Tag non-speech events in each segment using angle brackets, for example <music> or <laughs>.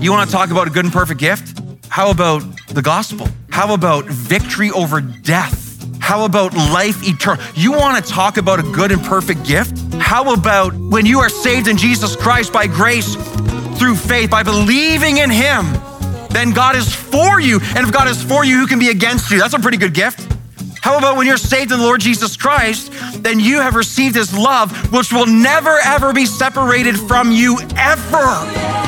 You want to talk about a good and perfect gift? How about the gospel? How about victory over death? How about life eternal? You want to talk about a good and perfect gift? How about when you are saved in Jesus Christ by grace through faith, by believing in Him, then God is for you. And if God is for you, who can be against you? That's a pretty good gift. How about when you're saved in the Lord Jesus Christ, then you have received His love, which will never, ever be separated from you ever.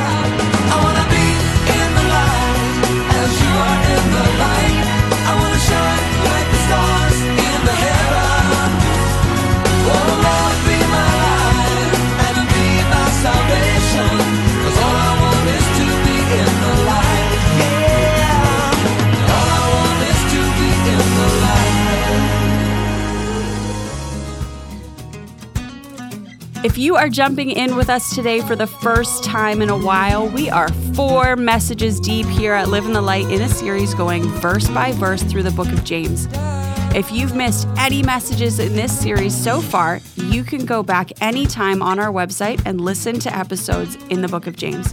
If you are jumping in with us today for the first time in a while, we are four messages deep here at Live in the Light in a series going verse by verse through the book of James. If you've missed any messages in this series so far, you can go back anytime on our website and listen to episodes in the book of James.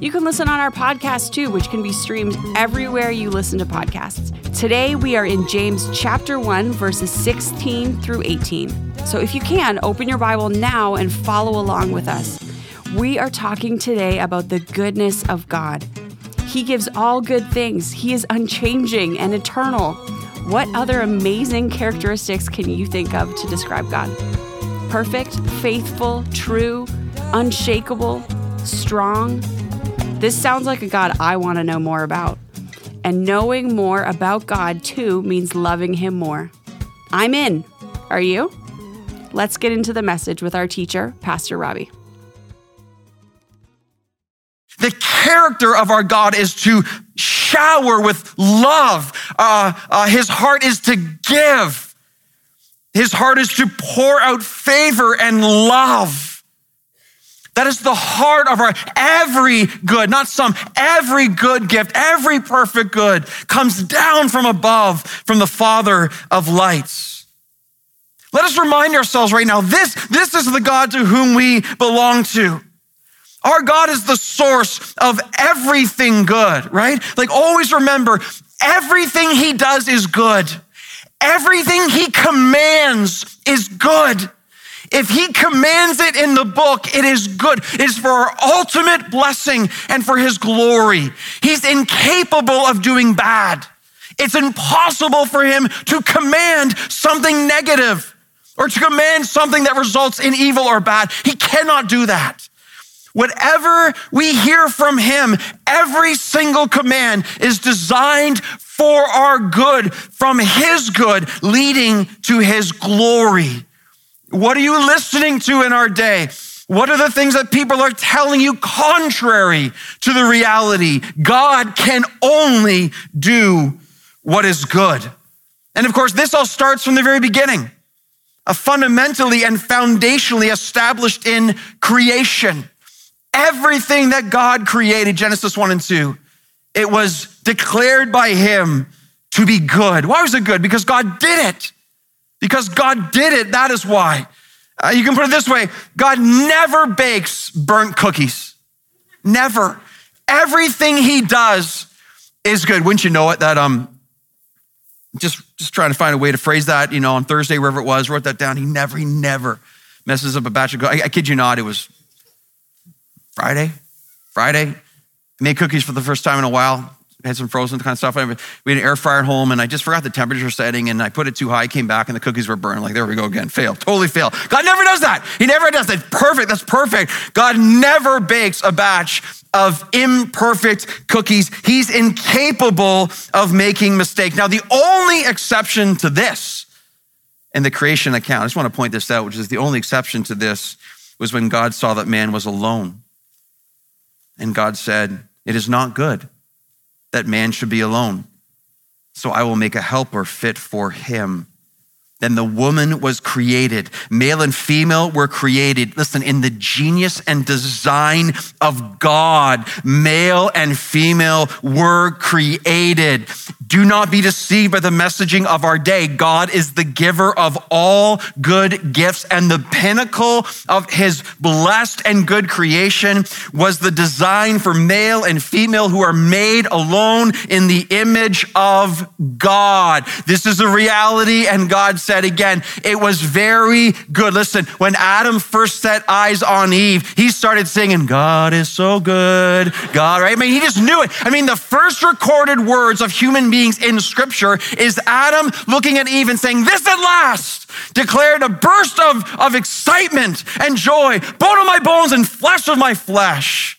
You can listen on our podcast too, which can be streamed everywhere you listen to podcasts. Today we are in James chapter 1, verses 16 through 18. So if you can, open your Bible now and follow along with us. We are talking today about the goodness of God. He gives all good things, He is unchanging and eternal. What other amazing characteristics can you think of to describe God? Perfect, faithful, true, unshakable, strong. This sounds like a God I want to know more about. And knowing more about God, too, means loving Him more. I'm in. Are you? Let's get into the message with our teacher, Pastor Robbie. The character of our God is to shower with love. Uh, uh, his heart is to give. His heart is to pour out favor and love. That is the heart of our every good, not some, every good gift, every perfect good comes down from above from the Father of lights. Let us remind ourselves right now this, this is the God to whom we belong to. Our God is the source of everything good, right? Like always remember, everything he does is good. Everything he commands is good. If he commands it in the book, it is good. It is for our ultimate blessing and for his glory. He's incapable of doing bad. It's impossible for him to command something negative or to command something that results in evil or bad. He cannot do that. Whatever we hear from him, every single command is designed for our good, from his good, leading to his glory. What are you listening to in our day? What are the things that people are telling you contrary to the reality? God can only do what is good. And of course, this all starts from the very beginning fundamentally and foundationally established in creation. Everything that God created, Genesis 1 and 2, it was declared by Him to be good. Why was it good? Because God did it. Because God did it, that is why. Uh, you can put it this way God never bakes burnt cookies. Never. Everything He does is good. Wouldn't you know it? That um, just, just trying to find a way to phrase that, you know, on Thursday, wherever it was, wrote that down. He never, he never messes up a batch of, I, I kid you not, it was Friday, Friday. I made cookies for the first time in a while. Had some frozen kind of stuff. We had an air fryer at home, and I just forgot the temperature setting, and I put it too high. Came back, and the cookies were burned. Like there we go again. Fail. Totally fail. God never does that. He never does that. Perfect. That's perfect. God never bakes a batch of imperfect cookies. He's incapable of making mistakes. Now, the only exception to this in the creation account, I just want to point this out, which is the only exception to this was when God saw that man was alone. And God said, It is not good that man should be alone. So I will make a helper fit for him. Then the woman was created. Male and female were created. Listen, in the genius and design of God, male and female were created. Do not be deceived by the messaging of our day. God is the giver of all good gifts, and the pinnacle of his blessed and good creation was the design for male and female who are made alone in the image of God. This is a reality, and God said again, it was very good. Listen, when Adam first set eyes on Eve, he started singing, God is so good. God, right? I mean, he just knew it. I mean, the first recorded words of human beings in scripture is Adam looking at Eve and saying, This at last declared a burst of, of excitement and joy, bone of my bones and flesh of my flesh.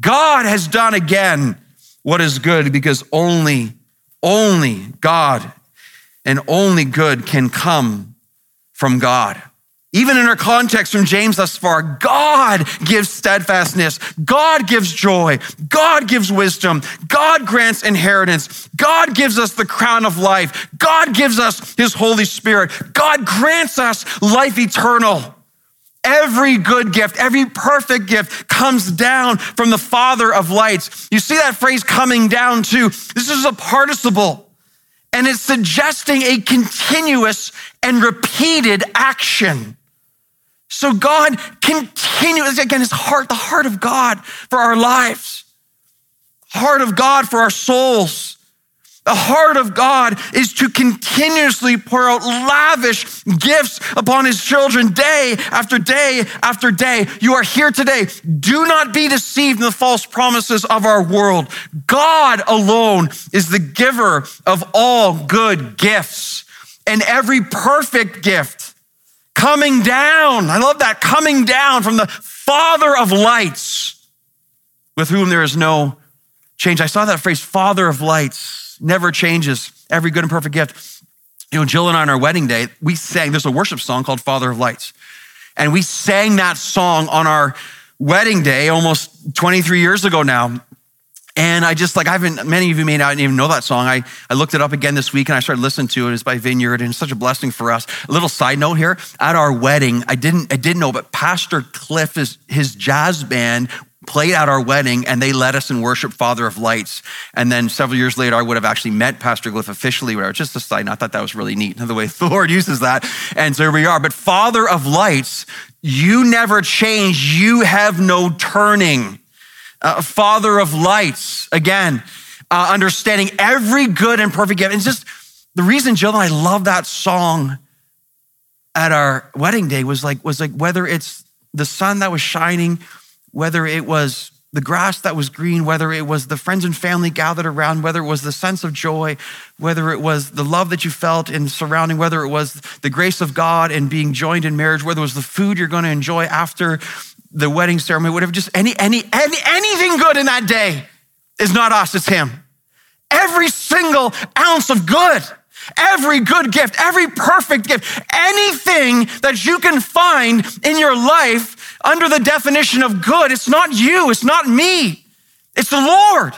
God has done again what is good because only, only God and only good can come from God. Even in our context from James thus far, God gives steadfastness. God gives joy. God gives wisdom. God grants inheritance. God gives us the crown of life. God gives us his Holy Spirit. God grants us life eternal. Every good gift, every perfect gift comes down from the Father of lights. You see that phrase coming down too. This is a participle and it's suggesting a continuous and repeated action. So God continues, again, his heart, the heart of God for our lives, heart of God for our souls. The heart of God is to continuously pour out lavish gifts upon his children day after day after day. You are here today. Do not be deceived in the false promises of our world. God alone is the giver of all good gifts and every perfect gift coming down. I love that coming down from the Father of lights with whom there is no change. I saw that phrase, Father of lights, never changes, every good and perfect gift. You know, Jill and I on our wedding day, we sang, there's a worship song called Father of Lights. And we sang that song on our wedding day almost 23 years ago now. And I just like, I haven't, many of you may not even know that song. I, I looked it up again this week and I started listening to it. It's by Vineyard and it's such a blessing for us. A little side note here at our wedding, I didn't, I didn't know, but Pastor Cliff, is, his jazz band played at our wedding and they led us in worship Father of Lights. And then several years later, I would have actually met Pastor Cliff officially, where just a side, I thought that was really neat, the way <laughs> the Lord uses that. And so here we are. But Father of Lights, you never change. You have no turning uh, Father of lights, again, uh, understanding every good and perfect gift. And just the reason Jill and I love that song at our wedding day was like, was like whether it's the sun that was shining, whether it was the grass that was green, whether it was the friends and family gathered around, whether it was the sense of joy, whether it was the love that you felt in surrounding, whether it was the grace of God and being joined in marriage, whether it was the food you're going to enjoy after the wedding ceremony, whatever, just any, any, any, anything good in that day is not us, it's him. Every single ounce of good, every good gift, every perfect gift, anything that you can find in your life under the definition of good, it's not you, it's not me, it's the Lord.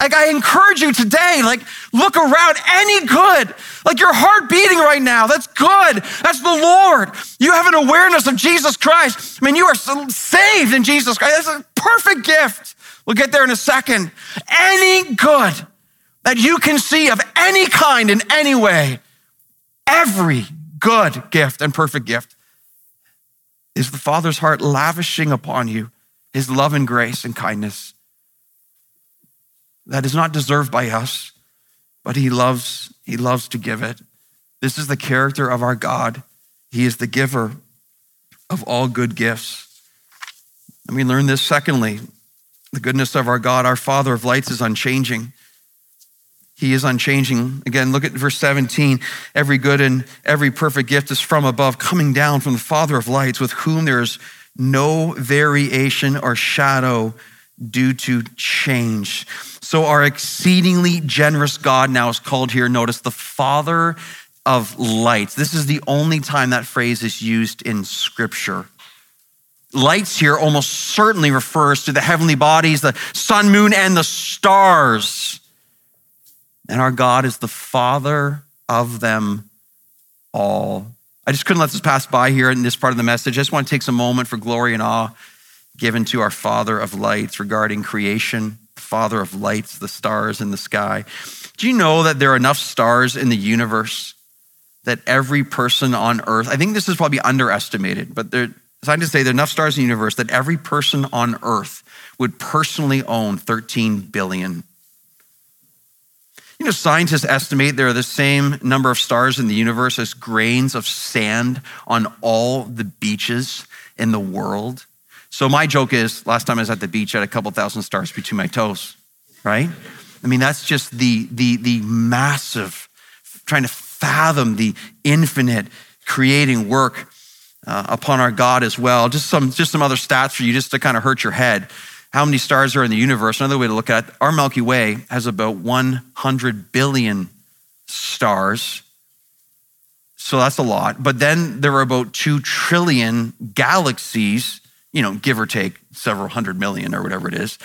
Like I encourage you today, like look around any good, like your heart beating right now. That's good. That's the Lord. You have an awareness of Jesus Christ. I mean, you are saved in Jesus Christ. That's a perfect gift. We'll get there in a second. Any good that you can see of any kind in any way, every good gift and perfect gift is the Father's heart lavishing upon you his love and grace and kindness that is not deserved by us, but he loves, he loves to give it. This is the character of our God. He is the giver of all good gifts. And we learn this secondly, the goodness of our God, our Father of lights is unchanging. He is unchanging. Again, look at verse 17. Every good and every perfect gift is from above, coming down from the Father of lights, with whom there is no variation or shadow due to change. So, our exceedingly generous God now is called here, notice, the Father of lights. This is the only time that phrase is used in Scripture. Lights here almost certainly refers to the heavenly bodies, the sun, moon, and the stars. And our God is the Father of them all. I just couldn't let this pass by here in this part of the message. I just want to take some moment for glory and awe given to our Father of lights regarding creation father of lights, the stars in the sky. Do you know that there are enough stars in the universe that every person on earth, I think this is probably underestimated, but there, scientists say there are enough stars in the universe that every person on earth would personally own 13 billion. You know, scientists estimate there are the same number of stars in the universe as grains of sand on all the beaches in the world. So my joke is last time I was at the beach, I had a couple thousand stars between my toes, right? I mean, that's just the, the, the massive, trying to fathom the infinite creating work uh, upon our God as well. Just some, just some other stats for you, just to kind of hurt your head. How many stars are in the universe? Another way to look at it, our Milky Way has about 100 billion stars. So that's a lot. But then there are about 2 trillion galaxies, you know, give or take several hundred million or whatever it is,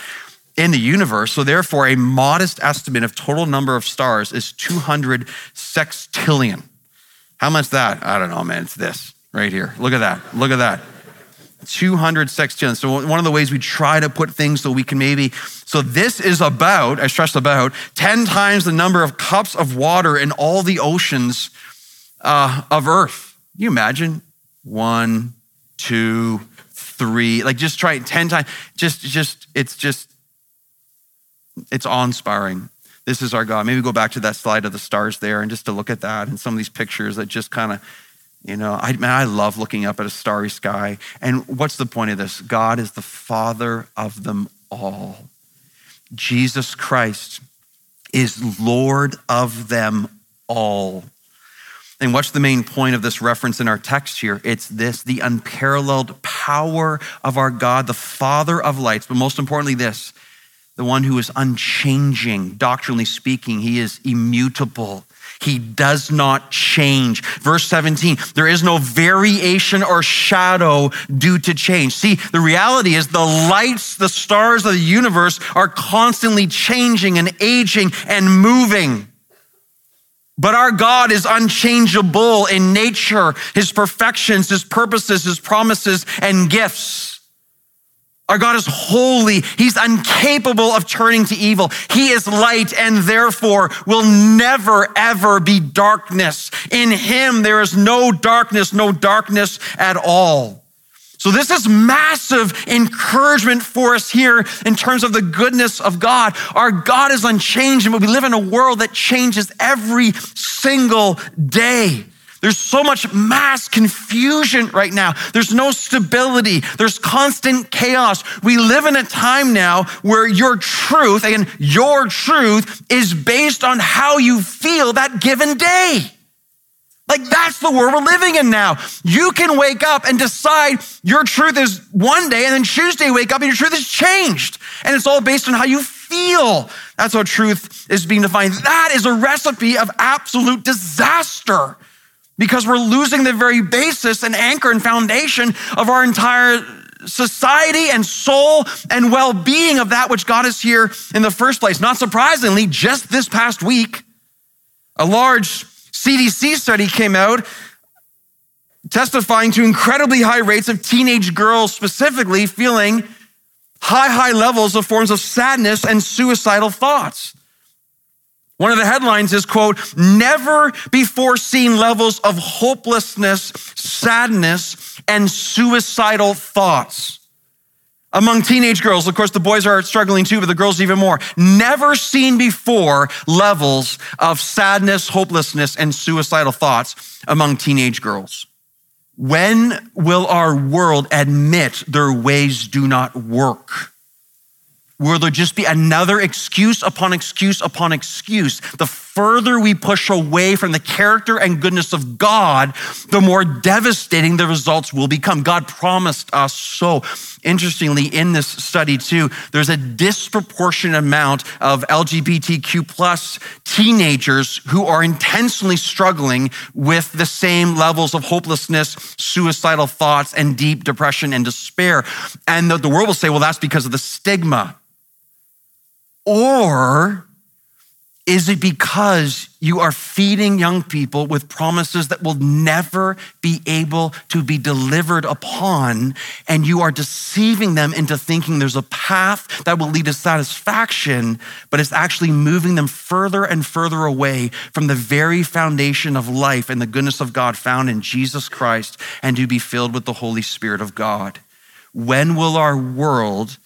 in the universe. So therefore, a modest estimate of total number of stars is 200 sextillion. How much that? I don't know, man. It's this right here. Look at that. Look at that. 200 sextillion. So one of the ways we try to put things so we can maybe, so this is about, I stress about, 10 times the number of cups of water in all the oceans uh, of Earth. Can you imagine? One, two, three, like just try it 10 times. Just, just, it's just, it's awe-inspiring. This is our God. Maybe go back to that slide of the stars there and just to look at that and some of these pictures that just kind of, you know, I, man, I love looking up at a starry sky. And what's the point of this? God is the Father of them all. Jesus Christ is Lord of them all. And what's the main point of this reference in our text here? It's this the unparalleled power of our God, the Father of lights, but most importantly, this the one who is unchanging, doctrinally speaking. He is immutable. He does not change. Verse 17, there is no variation or shadow due to change. See, the reality is the lights, the stars of the universe are constantly changing and aging and moving. But our God is unchangeable in nature, his perfections, his purposes, his promises, and gifts. Our God is holy. He's incapable of turning to evil. He is light and therefore will never, ever be darkness. In him, there is no darkness, no darkness at all. So this is massive encouragement for us here in terms of the goodness of God. Our God is unchanging, but we live in a world that changes every single day. There's so much mass confusion right now. There's no stability. There's constant chaos. We live in a time now where your truth, again, your truth is based on how you feel that given day. Like that's the world we're living in now. You can wake up and decide your truth is one day, and then Tuesday wake up and your truth is changed. And it's all based on how you feel. That's how truth is being defined. That is a recipe of absolute disaster because we're losing the very basis and anchor and foundation of our entire society and soul and well being of that which got us here in the first place. Not surprisingly, just this past week, a large CDC study came out testifying to incredibly high rates of teenage girls specifically feeling high, high levels of forms of sadness and suicidal thoughts. One of the headlines is quote, never before seen levels of hopelessness, sadness, and suicidal thoughts. Among teenage girls, of course, the boys are struggling too, but the girls even more. Never seen before levels of sadness, hopelessness, and suicidal thoughts among teenage girls. When will our world admit their ways do not work? Will there just be another excuse upon excuse upon excuse? The further we push away from the character and goodness of God, the more devastating the results will become. God promised us so. Interestingly, in this study too, there's a disproportionate amount of LGBTQ plus teenagers who are intentionally struggling with the same levels of hopelessness, suicidal thoughts, and deep depression and despair. And the, the world will say, well, that's because of the stigma or Is it because you are feeding young people with promises that will never be able to be delivered upon, and you are deceiving them into thinking there's a path that will lead to satisfaction, but it's actually moving them further and further away from the very foundation of life and the goodness of God found in Jesus Christ and to be filled with the Holy Spirit of God? When will our world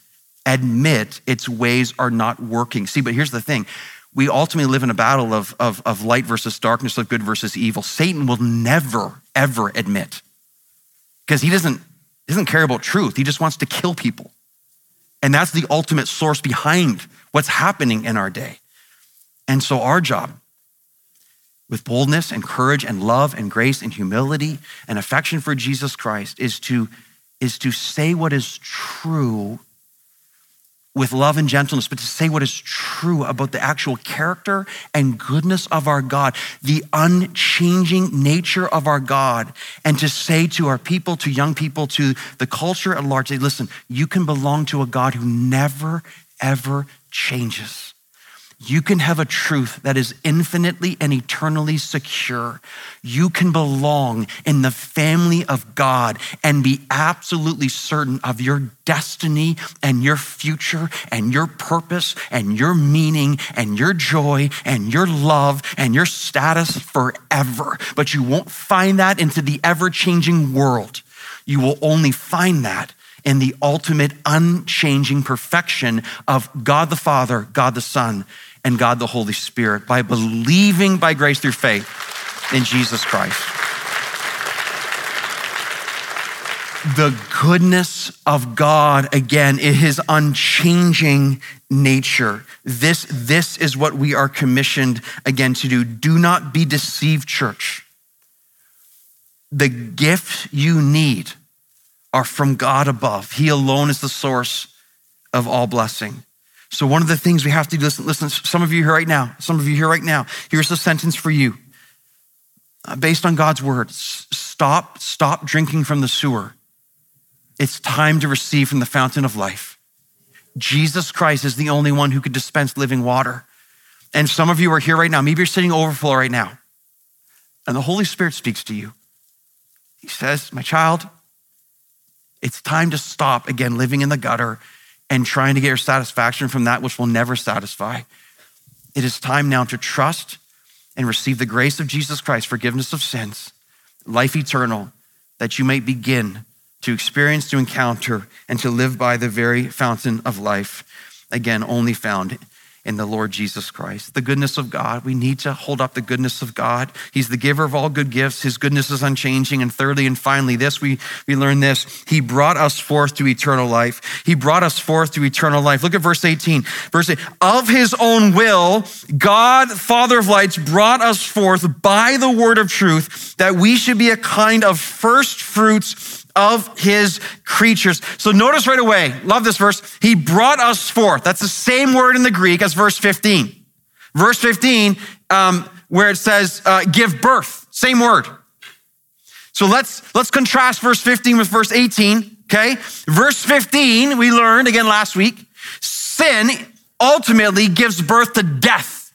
admit its ways are not working? See, but here's the thing we ultimately live in a battle of, of, of light versus darkness, of good versus evil. Satan will never, ever admit because he doesn't, doesn't care about truth. He just wants to kill people. And that's the ultimate source behind what's happening in our day. And so, our job with boldness and courage and love and grace and humility and affection for Jesus Christ is to, is to say what is true with love and gentleness, but to say what is true about the actual character and goodness of our God, the unchanging nature of our God, and to say to our people, to young people, to the culture at large, say, listen, you can belong to a God who never, ever changes you can have a truth that is infinitely and eternally secure. You can belong in the family of God and be absolutely certain of your destiny and your future and your purpose and your meaning and your joy and your love and your status forever. But you won't find that into the ever changing world. You will only find that in the ultimate unchanging perfection of God the Father, God the Son, and God the Holy Spirit by believing by grace through faith in Jesus Christ. The goodness of God, again, his unchanging nature. This, this is what we are commissioned again to do. Do not be deceived, church. The gifts you need are from God above. He alone is the source of all blessing. So, one of the things we have to do, listen, listen, some of you here right now, some of you here right now, here's a sentence for you. Uh, based on God's word, stop, stop drinking from the sewer. It's time to receive from the fountain of life. Jesus Christ is the only one who could dispense living water. And some of you are here right now. Maybe you're sitting overflow right now. And the Holy Spirit speaks to you. He says, My child, it's time to stop again living in the gutter and trying to get your satisfaction from that which will never satisfy. It is time now to trust and receive the grace of Jesus Christ, forgiveness of sins, life eternal, that you may begin to experience, to encounter, and to live by the very fountain of life, again, only found in the Lord Jesus Christ. The goodness of God, we need to hold up the goodness of God. He's the giver of all good gifts. His goodness is unchanging. And thirdly and finally, this, we, we learn this. He brought us forth to eternal life. He brought us forth to eternal life. Look at verse 18. Verse 8, of his own will, God, Father of lights, brought us forth by the word of truth that we should be a kind of first fruits of his creatures. So notice right away, love this verse. He brought us forth. That's the same word in the Greek as verse 15. Verse 15, um, where it says, uh, give birth, same word. So let's, let's contrast verse 15 with verse 18, okay? Verse 15, we learned again last week, sin ultimately gives birth to death.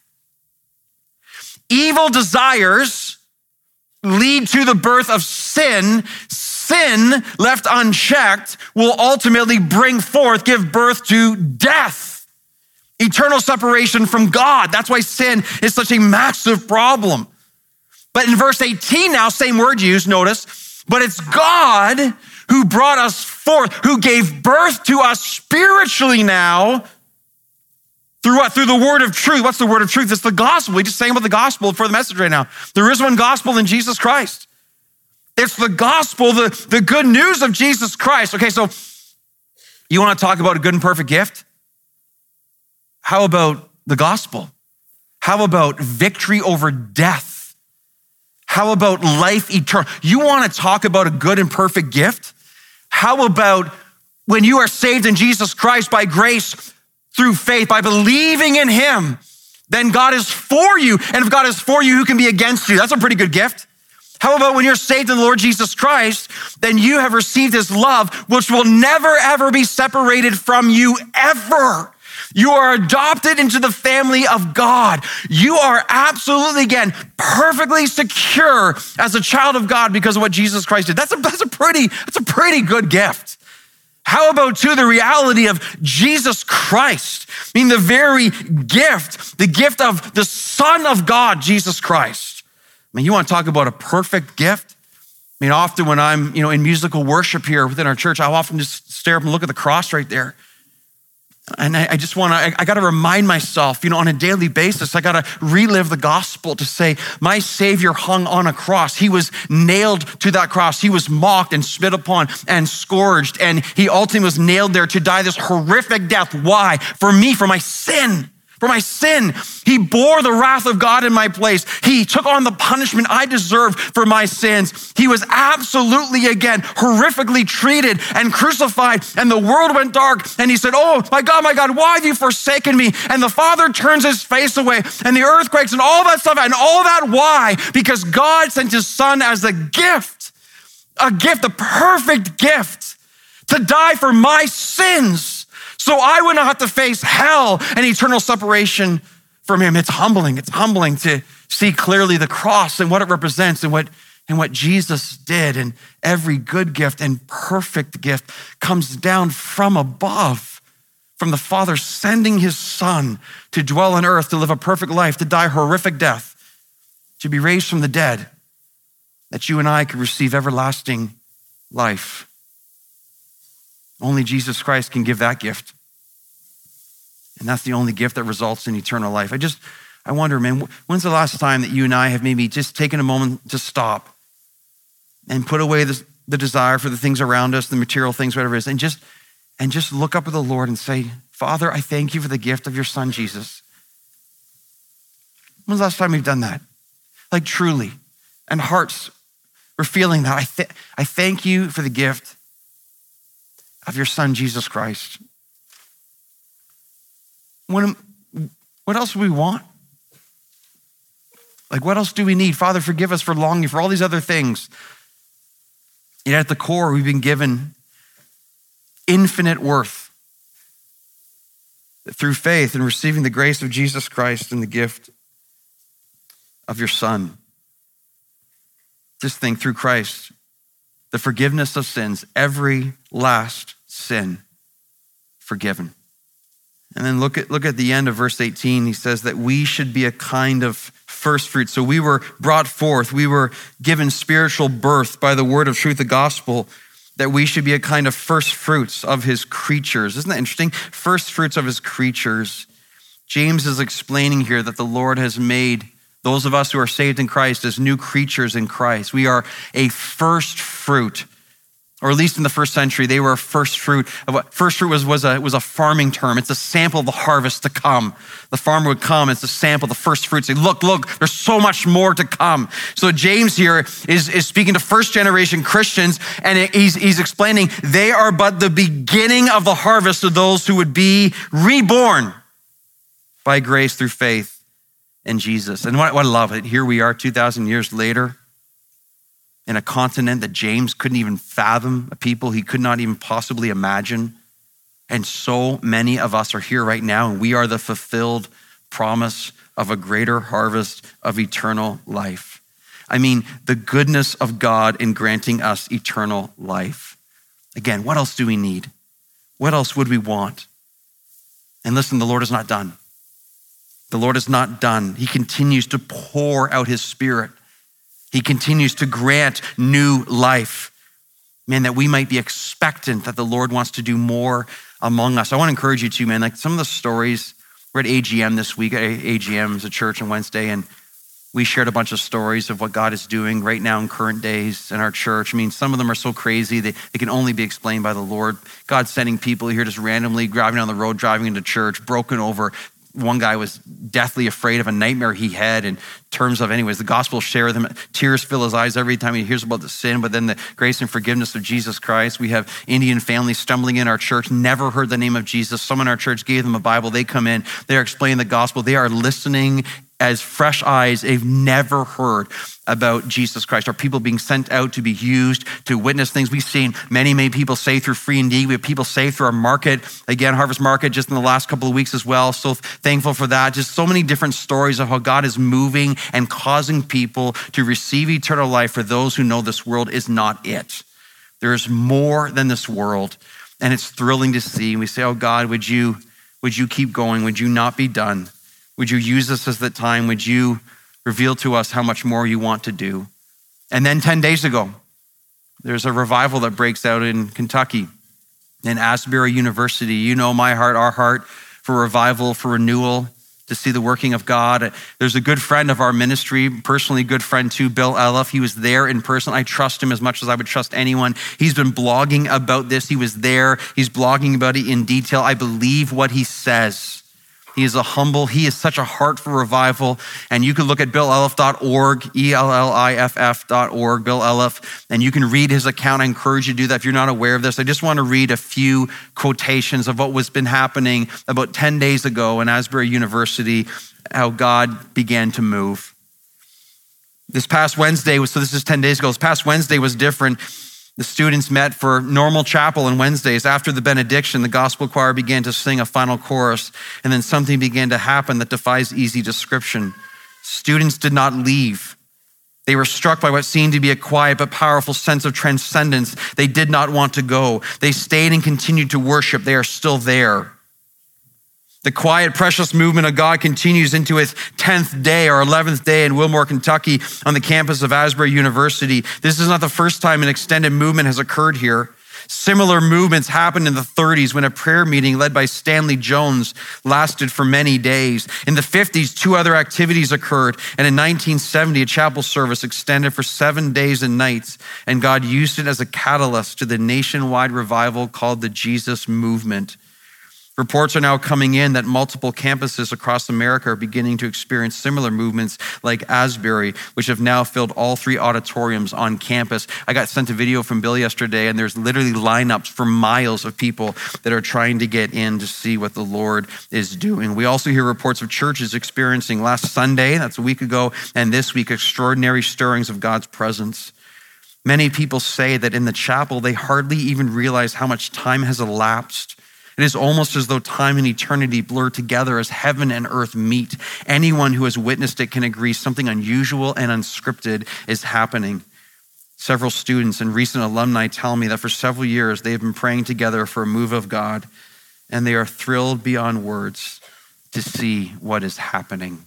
Evil desires lead to the birth of sin sin left unchecked will ultimately bring forth, give birth to death, eternal separation from God. That's why sin is such a massive problem. But in verse 18 now, same word used, notice, but it's God who brought us forth, who gave birth to us spiritually now through what? Through the word of truth. What's the word of truth? It's the gospel. We just saying about the gospel for the message right now. There is one gospel in Jesus Christ. It's the gospel, the, the good news of Jesus Christ. Okay, so you want to talk about a good and perfect gift? How about the gospel? How about victory over death? How about life eternal? You want to talk about a good and perfect gift? How about when you are saved in Jesus Christ by grace through faith, by believing in Him, then God is for you. And if God is for you, who can be against you? That's a pretty good gift. How about when you're saved in the Lord Jesus Christ, then you have received his love, which will never, ever be separated from you ever. You are adopted into the family of God. You are absolutely, again, perfectly secure as a child of God because of what Jesus Christ did. That's a, that's a pretty, that's a pretty good gift. How about, too, the reality of Jesus Christ? I mean, the very gift, the gift of the Son of God, Jesus Christ. I mean, you want to talk about a perfect gift? I mean, often when I'm, you know, in musical worship here within our church, I'll often just stare up and look at the cross right there. And I, I just want to, I, I got to remind myself, you know, on a daily basis, I got to relive the gospel to say, my Savior hung on a cross. He was nailed to that cross. He was mocked and spit upon and scourged. And he ultimately was nailed there to die this horrific death. Why? For me, for my sin for my sin. He bore the wrath of God in my place. He took on the punishment I deserved for my sins. He was absolutely, again, horrifically treated and crucified, and the world went dark. And he said, Oh, my God, my God, why have you forsaken me? And the Father turns his face away, and the earthquakes and all that stuff, and all that, why? Because God sent his Son as a gift, a gift, a perfect gift to die for my sins so I would not have to face hell and eternal separation from him. It's humbling. It's humbling to see clearly the cross and what it represents and what, and what Jesus did. And every good gift and perfect gift comes down from above, from the Father sending his Son to dwell on earth, to live a perfect life, to die horrific death, to be raised from the dead, that you and I could receive everlasting life. Only Jesus Christ can give that gift. And that's the only gift that results in eternal life. I just, I wonder, man, when's the last time that you and I have maybe just taken a moment to stop and put away the, the desire for the things around us, the material things, whatever it is, and just, and just look up at the Lord and say, Father, I thank you for the gift of your son, Jesus. When's the last time we've done that? Like truly. And hearts were feeling that. I, th- I thank you for the gift of your son, Jesus Christ. What, what else do we want? Like, what else do we need? Father, forgive us for longing for all these other things. Yet at the core, we've been given infinite worth through faith and receiving the grace of Jesus Christ and the gift of your Son. This thing through Christ, the forgiveness of sins, every last sin forgiven. And then look at, look at the end of verse 18. He says that we should be a kind of first fruit. So we were brought forth, we were given spiritual birth by the word of truth, the gospel, that we should be a kind of first fruits of his creatures. Isn't that interesting? First fruits of his creatures. James is explaining here that the Lord has made those of us who are saved in Christ as new creatures in Christ. We are a first fruit, or at least in the first century, they were a first fruit. Of what first fruit was, was, a, was a farming term. It's a sample of the harvest to come. The farmer would come, it's a sample, the first fruit. Say, look, look, there's so much more to come. So James here is, is speaking to first generation Christians, and he's, he's explaining they are but the beginning of the harvest of those who would be reborn by grace through faith in Jesus. And what, what I love it, here we are 2,000 years later in a continent that James couldn't even fathom, a people he could not even possibly imagine. And so many of us are here right now, and we are the fulfilled promise of a greater harvest of eternal life. I mean, the goodness of God in granting us eternal life. Again, what else do we need? What else would we want? And listen, the Lord is not done. The Lord is not done. He continues to pour out his spirit. He continues to grant new life. Man, that we might be expectant that the Lord wants to do more among us. I want to encourage you to, man, like some of the stories. We're at AGM this week. AGM is a church on Wednesday, and we shared a bunch of stories of what God is doing right now in current days in our church. I mean, some of them are so crazy they, they can only be explained by the Lord. God sending people here just randomly driving down the road, driving into church, broken over, one guy was deathly afraid of a nightmare he had in terms of anyways the gospel share with him tears fill his eyes every time he hears about the sin but then the grace and forgiveness of jesus christ. We have indian families stumbling in our church never heard the name of jesus. Someone in our church gave them a bible. They come in they're explaining the gospel. They are listening as fresh eyes they've never heard about Jesus Christ. Are people being sent out to be used to witness things? We've seen many, many people saved through free indeed. We have people saved through our market. Again, Harvest Market just in the last couple of weeks as well. So thankful for that. Just so many different stories of how God is moving and causing people to receive eternal life for those who know this world is not it. There is more than this world. And it's thrilling to see. We say, Oh God, would you, would you keep going? Would you not be done? Would you use this as the time? Would you reveal to us how much more you want to do? And then 10 days ago, there's a revival that breaks out in Kentucky, in Asbury University. You know my heart, our heart for revival, for renewal, to see the working of God. There's a good friend of our ministry, personally good friend too, Bill Elliff. He was there in person. I trust him as much as I would trust anyone. He's been blogging about this. He was there. He's blogging about it in detail. I believe what he says. He is a humble, he is such a heart for revival. And you can look at billelliff.org, E L L I F F.org, Bill Elliff, and you can read his account. I encourage you to do that if you're not aware of this. I just want to read a few quotations of what was been happening about 10 days ago in Asbury University, how God began to move. This past Wednesday was, so this is 10 days ago, this past Wednesday was different. The students met for normal chapel on Wednesdays. After the benediction, the gospel choir began to sing a final chorus, and then something began to happen that defies easy description. Students did not leave. They were struck by what seemed to be a quiet but powerful sense of transcendence. They did not want to go. They stayed and continued to worship. They are still there. The quiet, precious movement of God continues into its 10th day or 11th day in Wilmore, Kentucky, on the campus of Asbury University. This is not the first time an extended movement has occurred here. Similar movements happened in the 30s when a prayer meeting led by Stanley Jones lasted for many days. In the 50s, two other activities occurred. And in 1970, a chapel service extended for seven days and nights. And God used it as a catalyst to the nationwide revival called the Jesus Movement. Reports are now coming in that multiple campuses across America are beginning to experience similar movements like Asbury, which have now filled all three auditoriums on campus. I got sent a video from Bill yesterday, and there's literally lineups for miles of people that are trying to get in to see what the Lord is doing. We also hear reports of churches experiencing last Sunday, that's a week ago, and this week, extraordinary stirrings of God's presence. Many people say that in the chapel, they hardly even realize how much time has elapsed it is almost as though time and eternity blur together as heaven and earth meet. Anyone who has witnessed it can agree something unusual and unscripted is happening. Several students and recent alumni tell me that for several years they have been praying together for a move of God, and they are thrilled beyond words to see what is happening.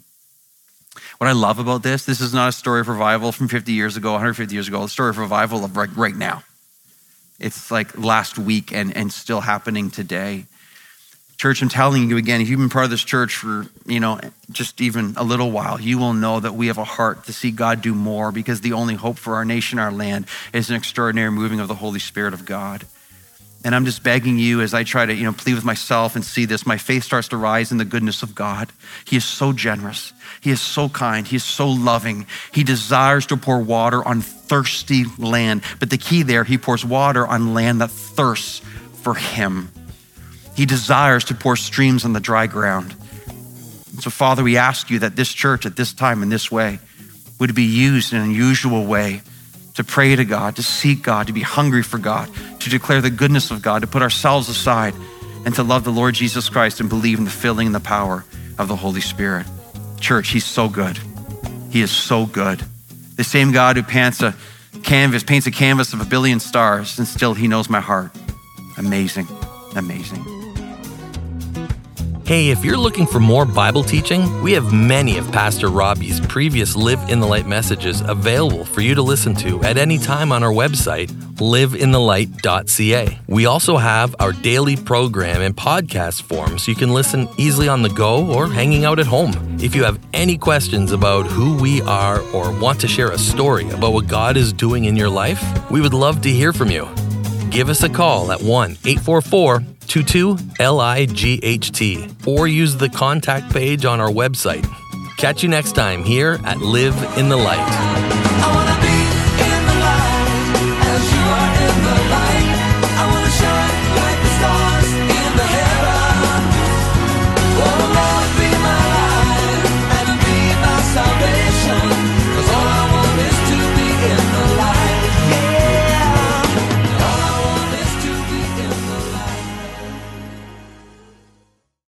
What I love about this, this is not a story of revival from 50 years ago, 150 years ago, a story of revival of right, right now. It's like last week and, and still happening today. Church, I'm telling you again, if you've been part of this church for, you know, just even a little while, you will know that we have a heart to see God do more because the only hope for our nation, our land, is an extraordinary moving of the Holy Spirit of God. And I'm just begging you as I try to, you know, plead with myself and see this, my faith starts to rise in the goodness of God. He is so generous. He is so kind. He is so loving. He desires to pour water on thirsty land. But the key there, he pours water on land that thirsts for him. He desires to pour streams on the dry ground. And so, Father, we ask you that this church at this time in this way would be used in an unusual way to pray to God, to seek God, to be hungry for God, to declare the goodness of God, to put ourselves aside, and to love the Lord Jesus Christ and believe in the filling and the power of the Holy Spirit. Church, He's so good. He is so good. The same God who paints a canvas, paints a canvas of a billion stars, and still He knows my heart. Amazing, amazing. Hey, if you're looking for more Bible teaching, we have many of Pastor Robbie's previous Live in the Light messages available for you to listen to at any time on our website, liveinthelight.ca. We also have our daily program in podcast form so you can listen easily on the go or hanging out at home. If you have any questions about who we are or want to share a story about what God is doing in your life, we would love to hear from you. Give us a call at 1 844 22 LIGHT or use the contact page on our website. Catch you next time here at Live in the Light.